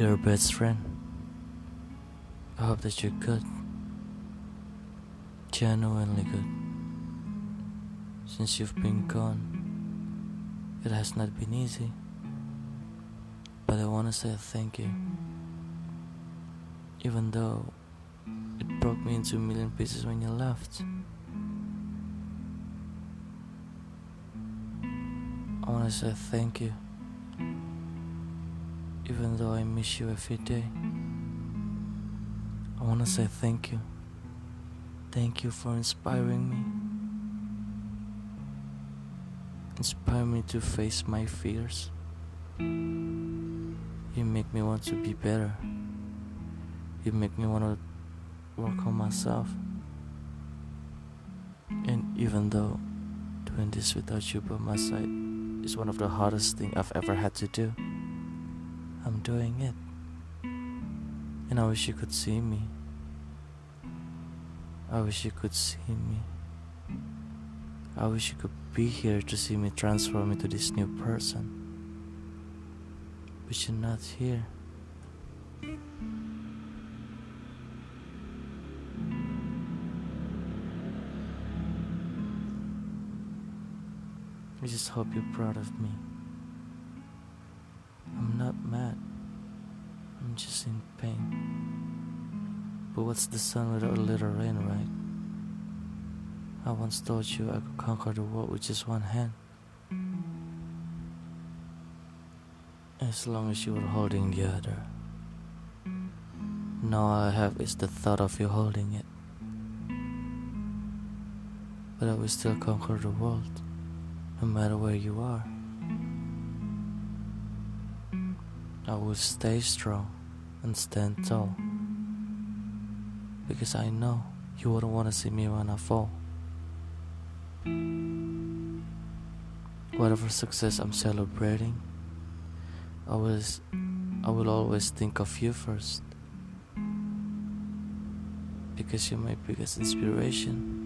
Dear best friend, I hope that you're good. Genuinely good. Since you've been gone, it has not been easy. But I want to say thank you. Even though it broke me into a million pieces when you left. I want to say thank you. Even though I miss you every day. I want to say thank you. Thank you for inspiring me. Inspire me to face my fears. You make me want to be better. You make me want to work on myself. And even though doing this without you by my side is one of the hardest things I've ever had to do, I'm doing it. And I wish you could see me. I wish you could see me. I wish you could be here to see me transform into this new person. But you're not here. I just hope you're proud of me. Just in pain. But what's the sun without a little rain, right? I once told you I could conquer the world with just one hand. As long as you were holding the other. Now all I have is the thought of you holding it. But I will still conquer the world, no matter where you are. I will stay strong and stand tall. Because I know you wouldn't want to see me when I fall. Whatever success I'm celebrating, I was I will always think of you first. Because you're my biggest inspiration.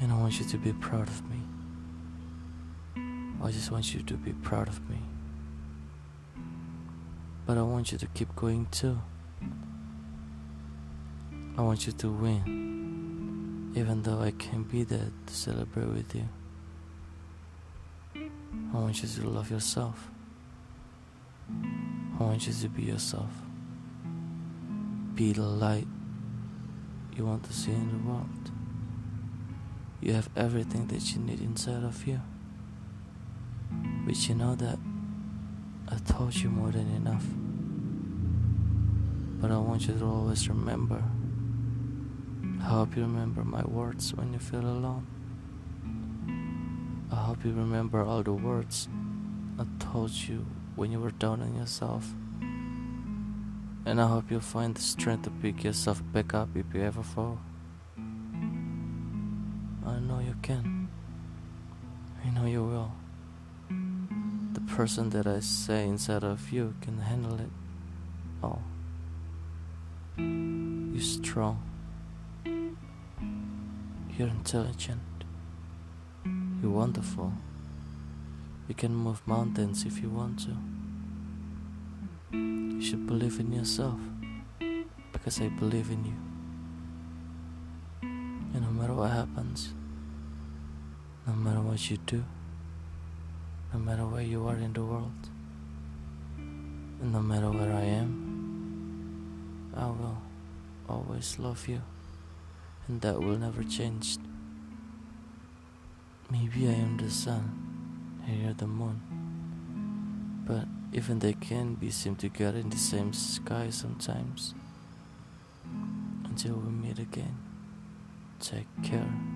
And I want you to be proud of me. I just want you to be proud of me. But I want you to keep going too. I want you to win, even though I can't be there to celebrate with you. I want you to love yourself. I want you to be yourself. Be the light you want to see in the world. You have everything that you need inside of you. But you know that I told you more than enough. But I want you to always remember. I hope you remember my words when you feel alone. I hope you remember all the words I told you when you were down on yourself. And I hope you'll find the strength to pick yourself back up if you ever fall. I know you can. I know you will. Person that I say inside of you can handle it all. You're strong. You're intelligent. You're wonderful. You can move mountains if you want to. You should believe in yourself because I believe in you. And no matter what happens, no matter what you do, no matter where you are in the world, and no matter where I am, I will always love you, and that will never change. Maybe I am the sun, and you're the moon, but even they can be seen together in the same sky sometimes. Until we meet again, take care.